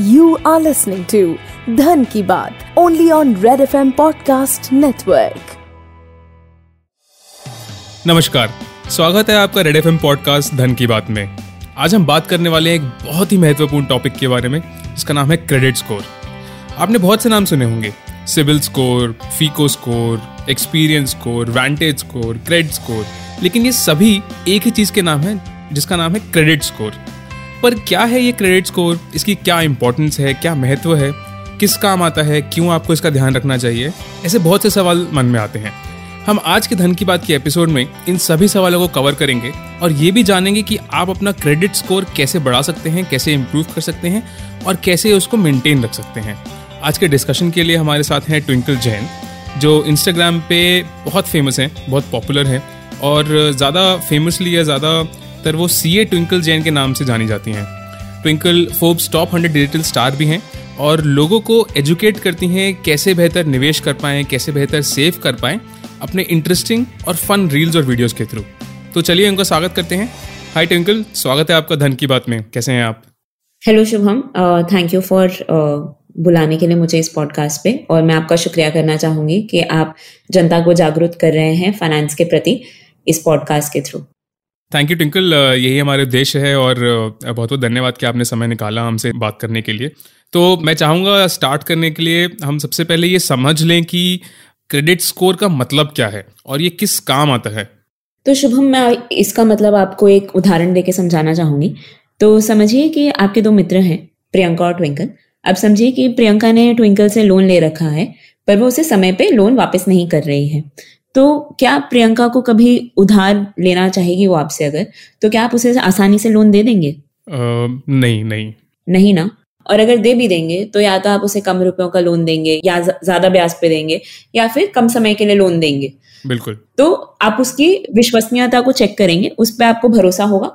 You are listening to Dhan Ki Baat, only on Red FM Podcast Network. नमस्कार, स्वागत है आपका red F podcast धन की बात में। आज हम बात करने वाले हैं एक बहुत ही महत्वपूर्ण टॉपिक के बारे में, जिसका नाम है क्रेडिट स्कोर आपने बहुत से नाम सुने होंगे। CIBIL score FICO score Experian score vantage score credit score लेकिन ये सभी एक ही चीज़ के नाम है, जिसका नाम है क्रेडिट स्कोर पर क्या है ये क्रेडिट स्कोर इसकी क्या इंपॉर्टेंस है? क्या महत्व है? किस काम आता है? क्यों आपको इसका ध्यान रखना चाहिए? ऐसे बहुत से सवाल मन में आते हैं। हम आज के धन की बात के एपिसोड में इन सभी सवालों को कवर करेंगे और ये भी जानेंगे कि आप अपना क्रेडिट स्कोर कैसे बढ़ा सकते हैं, कैसे इम्प्रूव कर सकते हैं और कैसे उसको मेंटेन रख सकते हैं। आज के डिस्कशन के लिए हमारे साथ हैं ट्विंकल जैन जो इंस्टाग्राम पे बहुत फ़ेमस हैं, बहुत पॉपुलर हैं और ज़्यादा फेमसली या ज़्यादातर वो सी ए ट्विंकल जैन के नाम से जानी जाती हैं। Twinkle Forbes top hundred digital star भी हैं और लोगों को एजुकेट करती हैं कैसे बेहतर निवेश कर पाएँ, कैसे बेहतर सेव कर पाएँ अपने इंटरेस्टिंग और फन रील्स और वीडियोस के थ्रू तो चलिए उनका स्वागत करते हैं। हाय ट्विंकल स्वागत है आपका धन की बात में। कैसे हैं आप? Hello Shubham thank you for बुलाने के लिए मुझे इस पॉडकास्ट पे और मैं आपका शुक्रिया करना चाहूँगी कि आप जनता को जागरूक कर रहे हैं फाइनेंस के प्रति इस पॉडकास्ट के थ्रू थैंक यू ट्विंकल यही हमारे उद्देश्य है और बहुत बहुत धन्यवाद कि आपने समय निकाला हमसे बात करने के लिए। तो मैं चाहूँगा स्टार्ट करने के लिए हम सबसे पहले ये समझ लें कि क्रेडिट स्कोर का मतलब क्या है और ये किस काम आता है। तो शुभम, मैं इसका मतलब आपको एक उदाहरण देके समझाना चाहूँगी। तो समझिए कि आपके दो मित्र हैं, प्रियंका और ट्विंकल अब समझिए कि प्रियंका ने ट्विंकल से लोन ले रखा है, पर वो उसे समय पे लोन वापस नहीं कर रही है। तो क्या प्रियंका को कभी उधार लेना चाहेगी वो आपसे अगर? तो क्या आप उसे आसानी से लोन दे देंगे? आ, नहीं नहीं। नहीं ना? और अगर दे भी देंगे तो या तो आप उसे कम रुपयों का लोन देंगे या ज़्यादा ब्याज पे देंगे या फिर कम समय के लिए लोन देंगे। बिल्कुल। तो आप उसकी विश्वसनीयता को चेक करेंगे उस पर आपको भरोसा होगा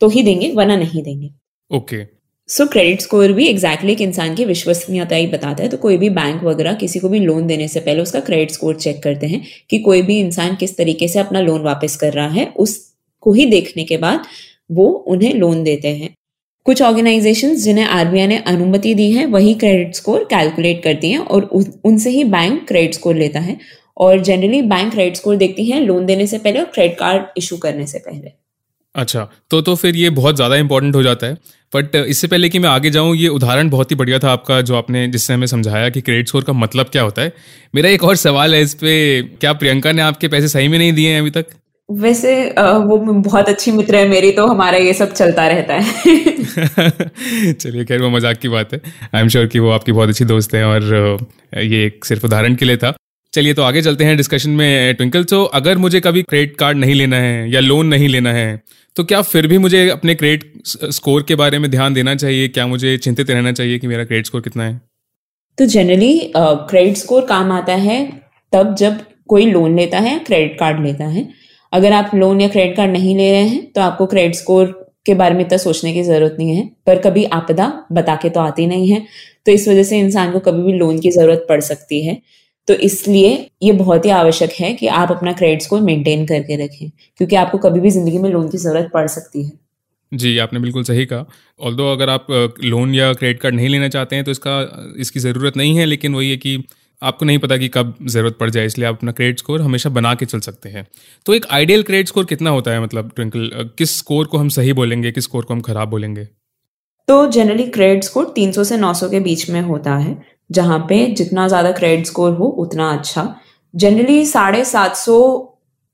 तो ही देंगे वरना नहीं देंगे। ओके। सो क्रेडिट स्कोर भी एग्जैक्टली एक इंसान की विश्वसनीयता ही बताता है। तो कोई भी बैंक वगैरह किसी को भी लोन देने से पहले उसका क्रेडिट स्कोर चेक करते हैं कि कोई भी इंसान किस तरीके से अपना लोन वापस कर रहा है। उसको ही देखने के बाद वो उन्हें लोन देते हैं। कुछ ऑर्गेनाइजेशन जिन्हें आरबीआई ने अनुमति दी है, वही क्रेडिट स्कोर कैलकुलेट करती हैं और उनसे ही बैंक क्रेडिट स्कोर लेता है। और जनरली बैंक क्रेडिट स्कोर देखती हैं लोन देने से पहले और क्रेडिट कार्ड इशू करने से पहले। अच्छा तो तो फिर ये बहुत ज़्यादा इंपॉर्टेंट हो जाता है। बट इससे पहले कि मैं आगे जाऊँ ये उदाहरण बहुत ही बढ़िया था आपका जो आपने जिससे हमें समझाया कि क्रेडिट स्कोर का मतलब क्या होता है। मेरा एक और सवाल है इस पर क्या प्रियंका ने आपके पैसे सही में नहीं दिए हैं अभी तक? वैसे वो बहुत अच्छी मित्र है मेरी तो हमारा ये सब चलता रहता है। चलिए खैर वो मज़ाक की बात है। आई एम श्योर कि वो आपकी बहुत अच्छी दोस्त है और ये एक सिर्फ़ उदाहरण के लिए था। चलिए तो आगे चलते हैं डिस्कशन में ट्विंकल तो अगर मुझे कभी क्रेडिट कार्ड नहीं लेना है या लोन नहीं लेना है तो क्या फिर भी मुझे अपने क्रेडिट स्कोर के बारे में ध्यान देना चाहिए? क्या मुझे चिंतित रहना चाहिए कि मेरा क्रेडिट स्कोर कितना है? तो जनरली क्रेडिट स्कोर काम आता है तब जब कोई लोन लेता है क्रेडिट कार्ड लेता है। अगर आप लोन या क्रेडिट कार्ड नहीं ले रहे हैं तो आपको क्रेडिट स्कोर के बारे में इतना सोचने की ज़रूरत नहीं है, पर कभी आपदा बता के तो आती नहीं है। तो इस वजह से इंसान को कभी भी लोन की ज़रूरत पड़ सकती है। तो इसलिए ये बहुत ही आवश्यक है कि आप अपना क्रेडिट स्कोर मेंटेन करके रखें क्योंकि आपको कभी भी ज़िंदगी में लोन की ज़रूरत पड़ सकती है। जी आपने बिल्कुल सही कहा। ऑल अगर आप लोन या क्रेडिट कार्ड नहीं लेना चाहते हैं तो इसका इसकी ज़रूरत नहीं है लेकिन वही है कि आपको नहीं पता कि कब ज़रूरत पड़ जाए इसलिए आप अपना क्रेडिट स्कोर हमेशा बना के चल सकते हैं। तो एक आइडियल क्रेडिट स्कोर कितना होता है मतलब ट्विंकल किस स्कोर को हम सही बोलेंगे किस स्कोर को हम खराब बोलेंगे? तो जनरली क्रेडिट स्कोर 300 से 900 के बीच में होता है जहाँ पे जितना ज़्यादा क्रेडिट स्कोर हो, उतना अच्छा। जनरली साढ़े सात सौ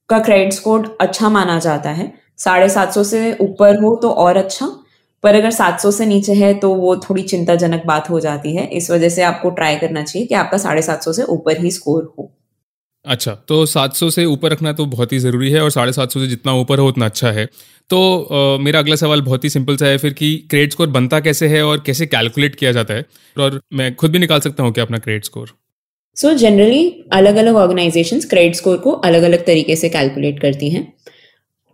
का क्रेडिट स्कोर अच्छा माना जाता है। साढ़े सात सौ से ऊपर हो तो और अच्छा पर अगर 700 से नीचे है तो वो थोड़ी चिंताजनक बात हो जाती है। इस वजह से आपको ट्राई करना चाहिए कि आपका साढ़े सात सौ से ऊपर ही स्कोर हो। अच्छा तो 700 से ऊपर रखना तो बहुत ही ज़रूरी है और साढ़े सात सौ जितना ऊपर हो उतना अच्छा है। तो आ, मेरा अगला सवाल बहुत ही सिंपल सा है फिर कि क्रेडिट स्कोर बनता कैसे है और कैसे कैलकुलेट किया जाता है? और मैं खुद भी निकाल सकता हूँ क्या अपना क्रेडिट स्कोर सो जनरली अलग अलग ऑर्गेनाइजेशन क्रेडिट स्कोर को अलग अलग तरीके से कैलकुलेट करती हैं।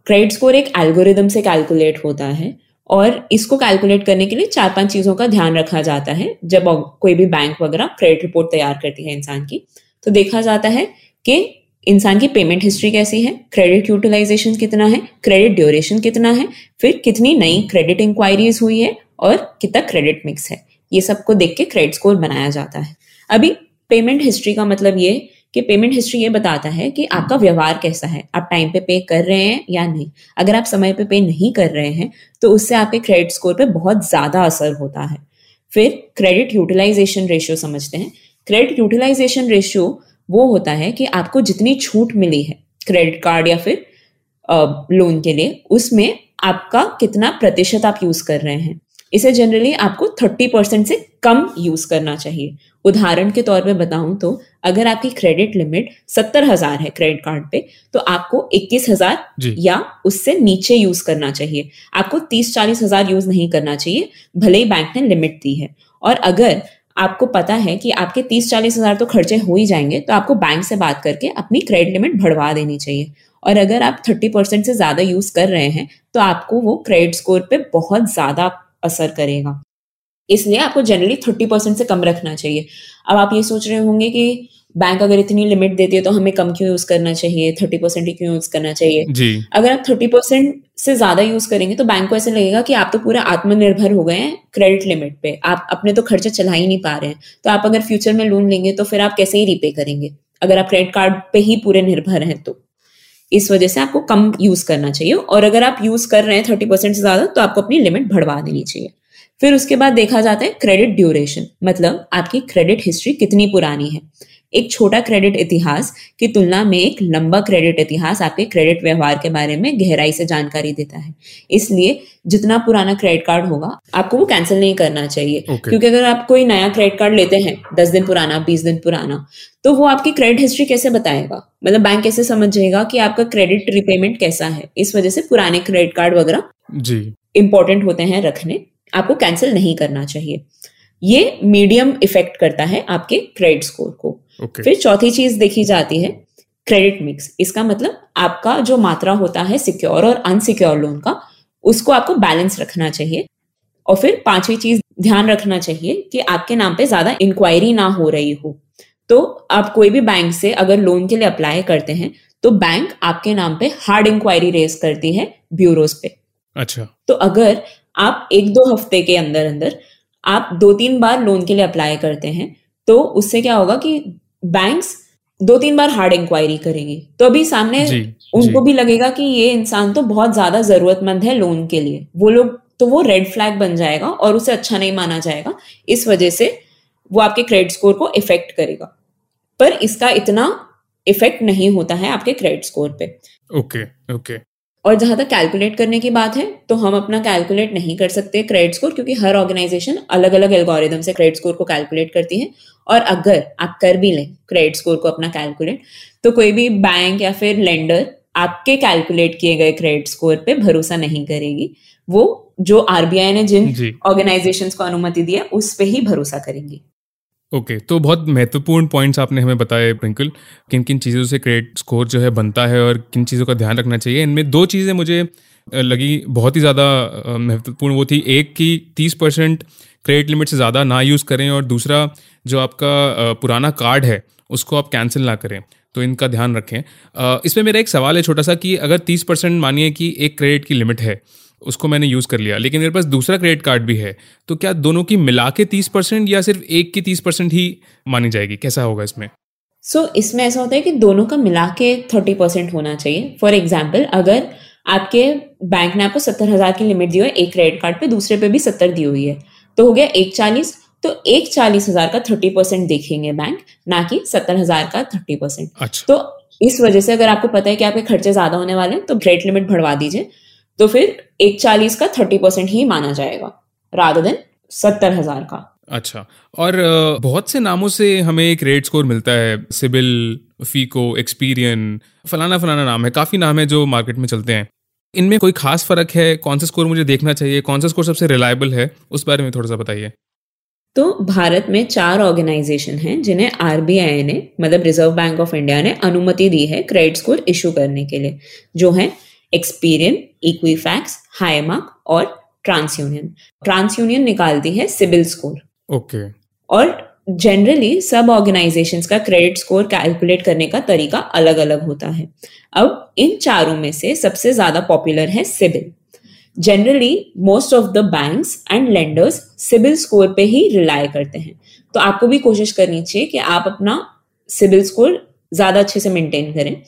क्रेडिट स्कोर एक एल्गोरिदम से कैलकुलेट होता है और इसको कैलकुलेट करने के लिए चार पाँच चीज़ों का ध्यान रखा जाता है जब कोई भी बैंक वगैरह क्रेडिट रिपोर्ट तैयार करती है इंसान की। तो देखा जाता है कि इंसान की पेमेंट हिस्ट्री कैसी है क्रेडिट यूटिलाइजेशन कितना है क्रेडिट ड्यूरेशन कितना है, फिर कितनी नई क्रेडिट इंक्वायरीज हुई है और कितना क्रेडिट मिक्स है। ये सबको देख के क्रेडिट स्कोर बनाया जाता है। अभी पेमेंट हिस्ट्री का मतलब ये कि पेमेंट हिस्ट्री ये बताता है कि आपका व्यवहार कैसा है, आप टाइम पे पे कर रहे हैं या नहीं। अगर आप समय पे पे नहीं कर रहे हैं तो उससे आपके क्रेडिट स्कोर पे बहुत ज़्यादा असर होता है। फिर क्रेडिट यूटिलाइजेशन रेशियो समझते हैं। क्रेडिट यूटिलाइजेशन रेशियो वो होता है कि आपको जितनी छूट मिली है क्रेडिट कार्ड या फिर लोन के लिए उसमें आपका कितना प्रतिशत आप यूज़ कर रहे हैं। इसे जनरली आपको थर्टी परसेंट से कम यूज़ करना चाहिए। उदाहरण के तौर पे बताऊँ तो अगर आपकी क्रेडिट लिमिट सत्तर हज़ार है क्रेडिट कार्ड पे तो आपको इक्कीस हज़ार या उससे नीचे यूज़ करना चाहिए। आपको तीस चालीस हज़ार यूज़ नहीं करना चाहिए भले ही बैंक ने लिमिट दी है। और अगर आपको पता है कि आपके तीस चालीस हज़ार तो खर्चे हो ही जाएँगे तो आपको बैंक से बात करके अपनी क्रेडिट लिमिट बढ़वा देनी चाहिए। और अगर आप थर्टी परसेंट से ज़्यादा यूज़ कर रहे हैं तो आपको वो क्रेडिट स्कोर पे बहुत ज़्यादा असर करेगा। इसलिए आपको जनरली थर्टी परसेंट से कम रखना चाहिए। अब आप ये सोच रहे होंगे कि बैंक अगर इतनी लिमिट देती है तो हमें कम क्यों यूज़ करना चाहिए? थर्टी परसेंट ही क्यों यूज़ करना चाहिए? जी। अगर आप थर्टी परसेंट से ज़्यादा यूज़ करेंगे तो बैंक को ऐसे लगेगा कि आप तो पूरा आत्मनिर्भर हो गए हैं क्रेडिट लिमिट पे। आप अपने तो खर्चे चला ही नहीं पा रहे हैं। तो आप अगर फ्यूचर में लोन लेंगे तो फिर आप कैसे ही रीपे करेंगे? अगर आप क्रेडिट कार्ड पे ही पूरे निर्भर हैं तो। इस वजह से आपको कम यूज़ करना चाहिए। और अगर आप यूज़ कर रहे हैं थर्टी परसेंट से ज़्यादा तो आपको अपनी लिमिट बढ़वा देनी चाहिए। फिर उसके बाद देखा जाता है क्रेडिट ड्यूरेशन मतलब आपकी क्रेडिट हिस्ट्री कितनी पुरानी है। एक छोटा क्रेडिट इतिहास की तुलना में एक लंबा क्रेडिट इतिहास आपके क्रेडिट व्यवहार के बारे में गहराई से जानकारी देता है। इसलिए जितना पुराना क्रेडिट कार्ड होगा आपको वो कैंसिल नहीं करना चाहिए। Okay. क्योंकि अगर आप कोई नया क्रेडिट कार्ड लेते हैं दस दिन पुराना बीस दिन पुराना तो वो आपकी क्रेडिट हिस्ट्री कैसे बताएगा? मतलब बैंक कैसे समझ जाएगा कि आपका क्रेडिट रिपेमेंट कैसा है? इस वजह से पुराने क्रेडिट कार्ड वगैरह जी। इंपॉर्टेंट होते हैं रखने। आपको कैंसिल नहीं करना चाहिए। ये मीडियम इफ़ेक्ट करता है आपके क्रेडिट स्कोर को। ओके फिर चौथी चीज़ देखी जाती है क्रेडिट मिक्स इसका मतलब आपका जो मात्रा होता है सिक्योर और अनसिक्योर लोन का उसको आपको बैलेंस रखना चाहिए। और फिर पांचवी चीज़ ध्यान रखना चाहिए कि आपके नाम पे ज़्यादा इंक्वायरी ना हो रही हो। तो आप कोई भी बैंक से अगर लोन के लिए अप्लाई करते हैं तो बैंक आपके नाम पे हार्ड इंक्वायरी रेज करती है ब्यूरोज पे। अच्छा। तो अगर आप एक दो हफ़्ते के अंदर अंदर आप दो तीन बार लोन के लिए अप्लाई करते हैं तो उससे क्या होगा कि बैंक्स दो तीन बार हार्ड इंक्वायरी करेंगे। तो अभी सामने जी उनको जी। भी लगेगा कि ये इंसान तो बहुत ज़्यादा जरूरतमंद है लोन के लिए। वो लोग तो वो रेड फ्लैग बन जाएगा और उसे अच्छा नहीं माना जाएगा। इस वजह से वो आपके क्रेडिट स्कोर को इफ़ेक्ट करेगा। पर इसका इतना इफ़ेक्ट नहीं होता है आपके क्रेडिट स्कोर पे। ओके okay, ओके और जहाँ तक कैलकुलेट करने की बात है तो हम अपना कैलकुलेट नहीं कर सकते क्रेडिट स्कोर क्योंकि हर ऑर्गेनाइजेशन अलग अलग एल्गोरिदम से क्रेडिट स्कोर को कैलकुलेट करती है। और अगर आप कर भी लें क्रेडिट स्कोर को अपना कैलकुलेट तो कोई भी बैंक या फिर लेंडर आपके कैलकुलेट किए गए क्रेडिट स्कोर पे भरोसा नहीं करेगी। वो जो आरबीआई ने जिन ऑर्गेनाइजेशन को अनुमति दी है उस पर ही भरोसा करेंगी। ओके okay, तो बहुत महत्वपूर्ण पॉइंट्स आपने हमें बताए प्रिंकल किन किन चीज़ों से क्रेडिट स्कोर जो है बनता है और किन चीज़ों का ध्यान रखना चाहिए। इनमें दो चीज़ें मुझे लगी बहुत ही ज़्यादा महत्वपूर्ण वो थी एक कि तीस परसेंट क्रेडिट लिमिट से ज़्यादा ना यूज़ करें और दूसरा जो आपका पुराना कार्ड है उसको आप कैंसिल ना करें तो इनका ध्यान रखें। इसमें मेरा एक सवाल है छोटा सा कि अगर तीस परसेंट मानिए कि एक क्रेडिट की लिमिट है उसको मैंने यूज़ कर लिया। लेकिन मेरे पास दूसरा क्रेडिट कार्ड भी है तो क्या दोनों की मिला के तीस परसेंट या सिर्फ़ एक की तीस परसेंट ही मानी जाएगी? कैसा होगा इसमें? सो so, इसमें ऐसा होता है कि दोनों का मिला के थर्टी परसेंट होना चाहिए। फॉर एग्ज़ाम्पल अगर आपके बैंक ने आपको सत्तर हज़ार की लिमिट दी हो एक क्रेडिट कार्ड पे दूसरे पे भी सत्तर दी हुई है तो हो गया एक चालीस तो एक चालीस हज़ार का थर्टी परसेंट देखेंगे बैंक ना कि सत्तर हज़ार का थर्टी परसेंट। अच्छा। तो इस वजह से अगर आपको पता है कि आपके खर्चे ज़्यादा होने वाले हैं तो क्रेडिट लिमिट बढ़वा दीजिए। तो फिर एक चालीस का थर्टी परसेंट ही माना जाएगा रादर देन सत्तर हज़ार का। अच्छा और बहुत से नामों से हमें क्रेडिट स्कोर मिलता है सिबिल फीको एक्सपीरियन फलाना फलाना नाम है काफ़ी नाम है जो मार्केट में चलते हैं। इनमें कोई खास फ़र्क है? कौन सा स्कोर मुझे देखना चाहिए? कौन सा स्कोर सबसे रिलायबल है? उस बारे में थोड़ा सा बताइए। तो भारत में चार ऑर्गेनाइजेशन हैं जिन्हें आरबीआई ने मतलब रिज़र्व बैंक ऑफ़ इंडिया ने अनुमति दी है क्रेडिट स्कोर इशू करने के लिए जो है एक्सपीरियन इक्विफैक्स हाईमार्क और ट्रांस यूनियन ट्रांस यूनियन निकालती है सिबिल स्कोर। ओके। और जनरली सब ऑर्गेनाइजेशंस का क्रेडिट स्कोर कैलकुलेट करने का तरीका अलग अलग होता है। अब इन चारों में से सबसे ज़्यादा पॉपुलर है CIBIL. Generally most of the banks and lenders CIBIL score पे ही रिलाय करते हैं। तो आपको भी कोशिश करनी चाहिए कि आप अपना सिबिल स्कोर ज़्यादा अच्छे से मेंटेन करें।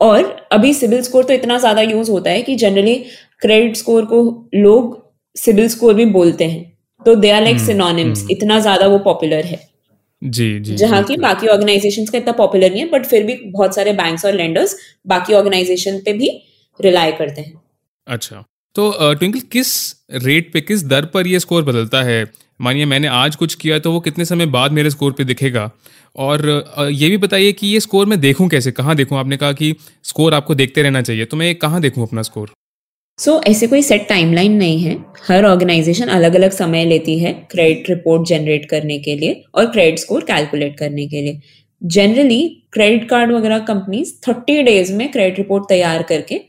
और अभी सिविल स्कोर तो इतना ज़्यादा यूज़ होता है कि जनरली क्रेडिट स्कोर को लोग सिविल स्कोर भी बोलते हैं। तो दे आर लाइक सिनोनिम्स इतना ज़्यादा वो पॉपुलर है। जी जी जहाँ की बाकी ऑर्गेनाइजेशंस का इतना पॉपुलर नहीं है बट फिर भी बहुत सारे बैंक्स और लेंडर्स बाकी ऑर्गेनाइजेशन पे भी रिलाय करते हैं। अच्छा। तो ट्विंकल किस रेट पे किस दर पर ये स्कोर बदलता है? मानिए मैंने आज कुछ किया तो वो कितने समय बाद मेरे स्कोर पे दिखेगा? और ये भी बताइए कि ये स्कोर मैं देखूँ कैसे? कहाँ देखूँ? आपने कहा कि स्कोर आपको देखते रहना चाहिए तो मैं कहाँ देखूँ अपना स्कोर सो so, ऐसे कोई सेट टाइमलाइन नहीं है। हर ऑर्गेनाइजेशन अलग अलग समय लेती है क्रेडिट रिपोर्ट जनरेट करने के लिए और क्रेडिट स्कोर कैलकुलेट करने के लिए। जनरली क्रेडिट कार्ड वगैरह कंपनीज़ थर्टी डेज़ में क्रेडिट रिपोर्ट तैयार करके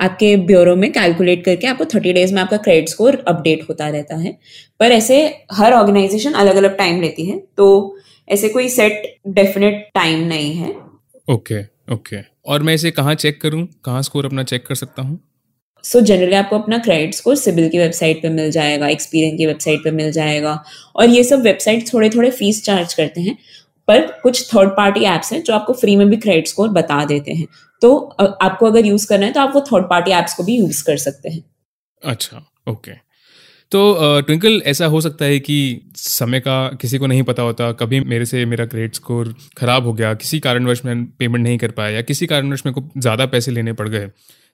आपके ब्यूरो में कैलकुलेट करके आपको थर्टी डेज़ में आपका क्रेडिट स्कोर अपडेट होता रहता है। पर ऐसे हर ऑर्गेनाइजेशन अलग अलग टाइम लेती है तो ऐसे कोई सेट डेफिनेट टाइम नहीं है। Okay okay, okay okay. और मैं इसे कहाँ चेक करूँ? कहाँ स्कोर अपना चेक कर सकता हूँ? सो so, जनरली आपको अपना क्रेडिट स्कोर सिबिल की वेबसाइट पे मिल जाएगा एक्सपीरियंस की वेबसाइट पे मिल जाएगा। और ये सब वेबसाइट थोड़े थोड़े फ़ीस चार्ज करते हैं। पर कुछ थर्ड पार्टी एप्स हैं जो आपको फ्री में भी क्रेडिट स्कोर बता देते हैं। तो आपको अगर यूज़ करना है तो आप वो थर्ड पार्टी एप्स को भी यूज़ कर सकते हैं। अच्छा ओके तो ट्विंकल ऐसा हो सकता है कि समय का किसी को नहीं पता होता, कभी मेरे से मेरा क्रेडिट स्कोर खराब हो गया, किसी कारणवश मैं पेमेंट नहीं कर पाया, या किसी कारणवश मेरे को ज़्यादा पैसे लेने पड़ गए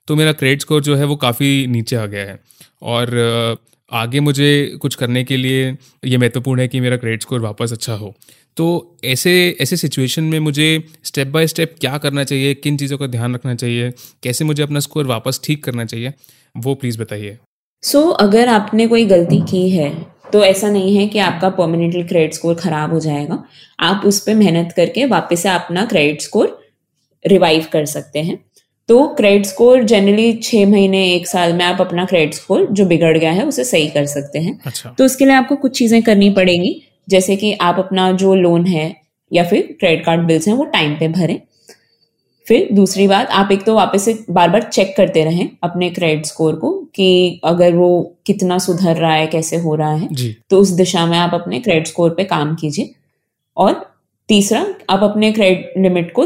तो मेरा क्रेडिट स्कोर जो है वो काफ़ी नीचे आ गया है। और आगे मुझे कुछ करने के लिए ये महत्वपूर्ण है कि मेरा क्रेडिट स्कोर वापस अच्छा हो। तो ऐसे ऐसे सिचुएशन में मुझे स्टेप बाय स्टेप क्या करना चाहिए किन चीज़ों का ध्यान रखना चाहिए कैसे मुझे अपना स्कोर वापस ठीक करना चाहिए वो प्लीज़ बताइए। सो so, अगर आपने कोई गलती की है तो ऐसा नहीं है कि आपका परमानेंटली क्रेडिट स्कोर खराब हो जाएगा। आप उस पर मेहनत करके वापस से अपना क्रेडिट स्कोर रिवाइव कर सकते हैं। तो क्रेडिट स्कोर जनरली छह महीने एक साल में आप अपना क्रेडिट स्कोर जो बिगड़ गया है उसे सही कर सकते हैं। अच्छा। तो उसके लिए आपको कुछ चीज़ें करनी पड़ेंगी। जैसे कि आप अपना जो लोन है या फिर क्रेडिट कार्ड बिल्स हैं वो टाइम पे भरें। फिर दूसरी बात आप एक तो वापस से बार बार चेक करते रहें अपने क्रेडिट स्कोर को कि अगर वो कितना सुधर रहा है कैसे हो रहा है। तो उस दिशा में आप अपने क्रेडिट स्कोर पे काम कीजिए। और तीसरा आप अपने क्रेडिट लिमिट को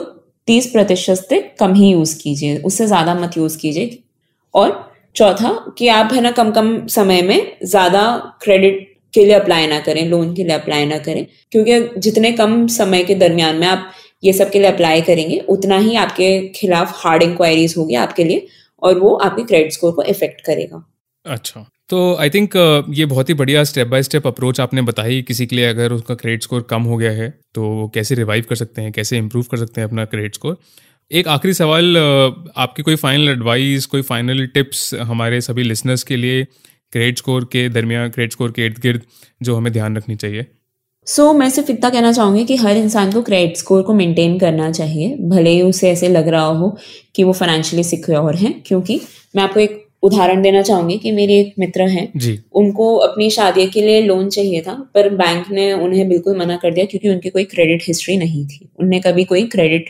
तीस प्रतिशत से कम ही यूज़ कीजिए उससे ज़्यादा मत यूज़ कीजिए। और चौथा कि आप है ना कम कम समय में ज़्यादा क्रेडिट के लिए अप्लाई ना करें लोन के लिए अप्लाई ना करें। क्योंकि जितने कम समय के दरमियान में आप ये सब के लिए अप्लाई करेंगे उतना ही आपके खिलाफ हार्ड इंक्वायरीज होगी आपके लिए और वो आपके क्रेडिट स्कोर को इफ़ेक्ट करेगा। अच्छा तो आई थिंक uh, ये बहुत ही बढ़िया स्टेप बाय स्टेप अप्रोच आपने बताई किसी के लिए अगर उसका क्रेडिट स्कोर कम हो गया है तो वो कैसे रिवाइव कर सकते हैं कैसे इम्प्रूव कर सकते हैं अपना क्रेडिट स्कोर एक आखिरी सवाल uh, आपकी कोई फाइनल एडवाइस कोई फाइनल टिप्स हमारे सभी लिसनर्स के लिए क्रेडिट स्कोर के दरमियान क्रेडिट स्कोर के इर्द गिर्द जो हमें ध्यान रखनी चाहिए। सो so, मैं सिर्फ़ इतना कहना चाहूँगी कि हर इंसान को क्रेडिट स्कोर को मेंटेन करना चाहिए भले ही उसे ऐसे लग रहा हो कि वो फाइनेंशियली सिक्योर है क्योंकि मैं आपको एक उदाहरण देना चाहूँगी कि मेरी एक मित्र हैं। जी। उनको अपनी शादी के लिए लोन चाहिए था पर बैंक ने उन्हें बिल्कुल मना कर दिया क्योंकि उनकी कोई क्रेडिट हिस्ट्री नहीं थी। उनने कभी कोई क्रेडिट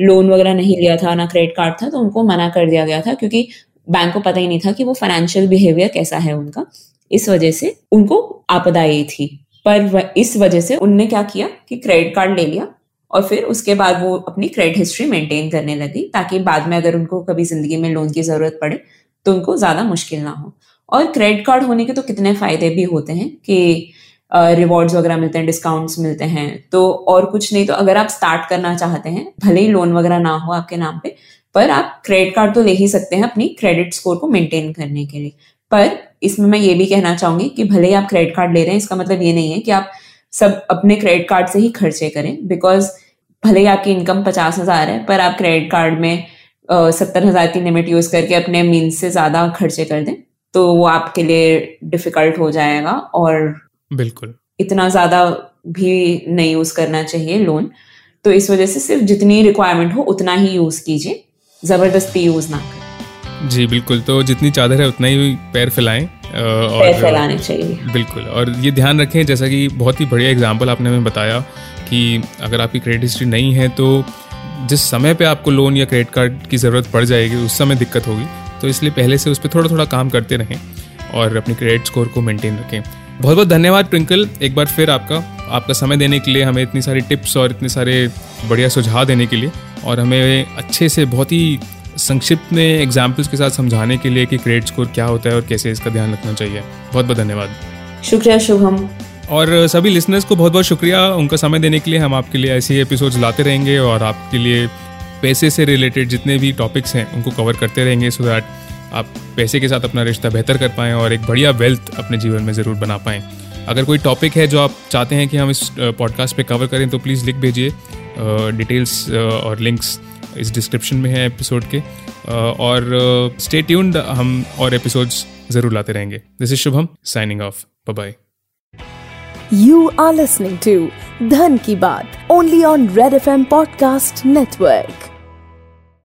लोन वगैरह नहीं लिया था ना क्रेडिट कार्ड था तो उनको मना कर दिया गया था क्योंकि बैंक को पता ही नहीं था कि वो फाइनेंशियल बिहेवियर कैसा है उनका। इस वजह से उनको आपदा आई थी। पर इस वजह से उनने क्या किया कि क्रेडिट कार्ड ले लिया और फिर उसके बाद वो अपनी क्रेडिट हिस्ट्री मेंटेन करने लगी ताकि बाद में अगर उनको कभी ज़िंदगी में लोन की ज़रूरत पड़े तो उनको ज़्यादा मुश्किल ना हो। और क्रेडिट कार्ड होने के तो कितने फ़ायदे भी होते हैं कि रिवॉर्ड्स वगैरह मिलते हैं डिस्काउंट्स मिलते हैं। तो और कुछ नहीं तो अगर आप स्टार्ट करना चाहते हैं, भले ही लोन वगैरह ना हो आपके नाम पे पर आप क्रेडिट कार्ड तो ले ही सकते हैं अपनी क्रेडिट स्कोर को मेंटेन करने के लिए। पर इसमें मैं ये भी कहना चाहूँगी कि भले ही आप क्रेडिट कार्ड ले रहे हैं इसका मतलब ये नहीं है कि आप सब अपने क्रेडिट कार्ड से ही खर्चे करें बिकॉज़ भले ही आपकी इनकम पचास हज़ार है पर आप क्रेडिट कार्ड में सत्तर हज़ार की लिमिट यूज़ करके अपने मीन्स से ज़्यादा खर्चे कर दें तो वो आपके लिए डिफ़िकल्ट हो जाएगा और बिल्कुल। इतना ज़्यादा भी नहीं यूज़ करना चाहिए लोन तो इस वजह से सिर्फ़ जितनी रिक्वायरमेंट हो उतना ही यूज़ कीजिए। ज़बरदस्ती यूज़ ना करें जी बिल्कुल। तो जितनी चादर है उतना ही पैर फैलाएँ और पैर फैलाने चाहिए। बिल्कुल और ये ध्यान रखें जैसा कि बहुत ही बढ़िया एग्ज़ाम्पल आपने हमें बताया कि अगर आपकी क्रेडिट हिस्ट्री नहीं है तो जिस समय पे आपको लोन या क्रेडिट कार्ड की ज़रूरत पड़ जाएगी उस समय दिक्कत होगी। तो इसलिए पहले से उस पर थोड़ा थोड़ा काम करते रहें और अपनी क्रेडिट स्कोर को मेंटेन रखें। बहुत बहुत धन्यवाद ट्विंकल एक बार फिर आपका आपका समय देने के लिए हमें इतनी सारी टिप्स और इतने सारे बढ़िया सुझाव देने के लिए और हमें अच्छे से बहुत ही संक्षिप्त में एग्जाम्पल्स के साथ समझाने के लिए कि क्रेडिट स्कोर क्या होता है और कैसे इसका ध्यान रखना चाहिए। बहुत बहुत धन्यवाद। शुक्रिया शुभम। और सभी लिसनर्स को बहुत बहुत शुक्रिया। उनका समय देने के लिए हम आपके लिए ऐसे ही एपिसोड्स लाते रहेंगे और आपके लिए पैसे से रिलेटेड जितने भी टॉपिक्स हैं उनको कवर करते रहेंगे सो दैट आप पैसे के साथ अपना रिश्ता बेहतर कर पाएँ और एक बढ़िया वेल्थ अपने जीवन में ज़रूर बना पाएँ। अगर कोई टॉपिक है जो आप चाहते हैं कि हम इस पॉडकास्ट पे कवर करें तो प्लीज़ लिख भेजिए। डिटेल्स और लिंक्स इस डिस्क्रिप्शन में है एपिसोड के। और स्टे ट्यून्ड हम और एपिसोड्स ज़रूर लाते रहेंगे। This is Shubham signing off bye You are listening to Dhan Ki Baat, only on Red FM podcast Network.